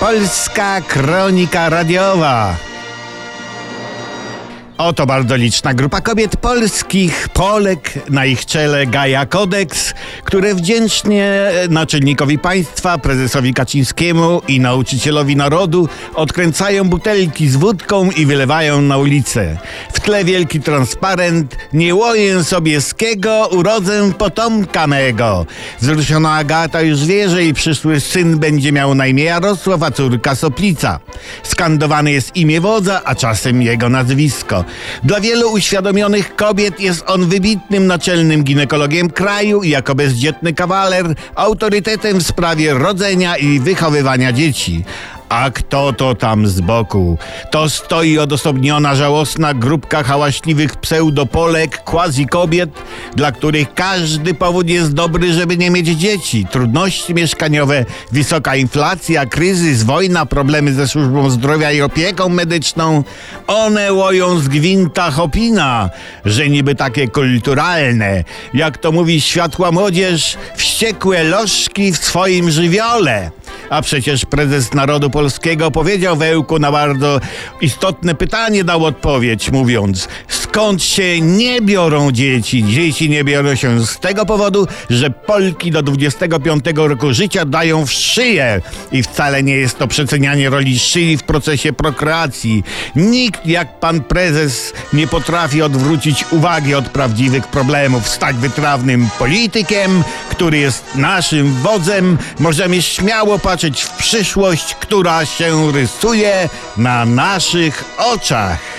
Polska Kronika Radiowa. Oto bardzo liczna grupa kobiet polskich, Polek, na ich czele Gaja Kodeks, które wdzięcznie naczelnikowi państwa, prezesowi Kaczyńskiemu i nauczycielowi narodu odkręcają butelki z wódką i wylewają na ulicę. W tle wielki transparent Nie łoję sobieskiego, urodzę potomka mego. Wzruszona Agata już wie, że jej przyszły syn będzie miał na imię Jarosław, a córka Soplica. Skandowane jest imię wodza, a czasem jego nazwisko. Dla wielu uświadomionych kobiet jest on wybitnym naczelnym ginekologiem kraju i jako bezdzietny kawaler autorytetem w sprawie rodzenia i wychowywania dzieci. A kto to tam z boku? To stoi odosobniona, żałosna grupka hałaśliwych pseudopolek, quasi-kobiet, dla których każdy powód jest dobry, żeby nie mieć dzieci. Trudności mieszkaniowe, wysoka inflacja, kryzys, wojna, problemy ze służbą zdrowia i opieką medyczną. One łoją z gwinta Hopina, że niby takie kulturalne. Jak to mówi światła młodzież, wściekłe lożki w swoim żywiole. A przecież prezes Narodu Polskiego powiedział Wełku na bardzo istotne pytanie, dał odpowiedź, mówiąc: Skąd się nie biorą dzieci? Dzieci nie biorą się z tego powodu, że Polki do 25 roku życia dają w szyję. I wcale nie jest to przecenianie roli szyi w procesie prokreacji. Nikt jak pan prezes nie potrafi odwrócić uwagi od prawdziwych problemów. Stać wytrawnym politykiem, który jest naszym wodzem, możemy śmiało patrzeć w przyszłość, która się rysuje na naszych oczach.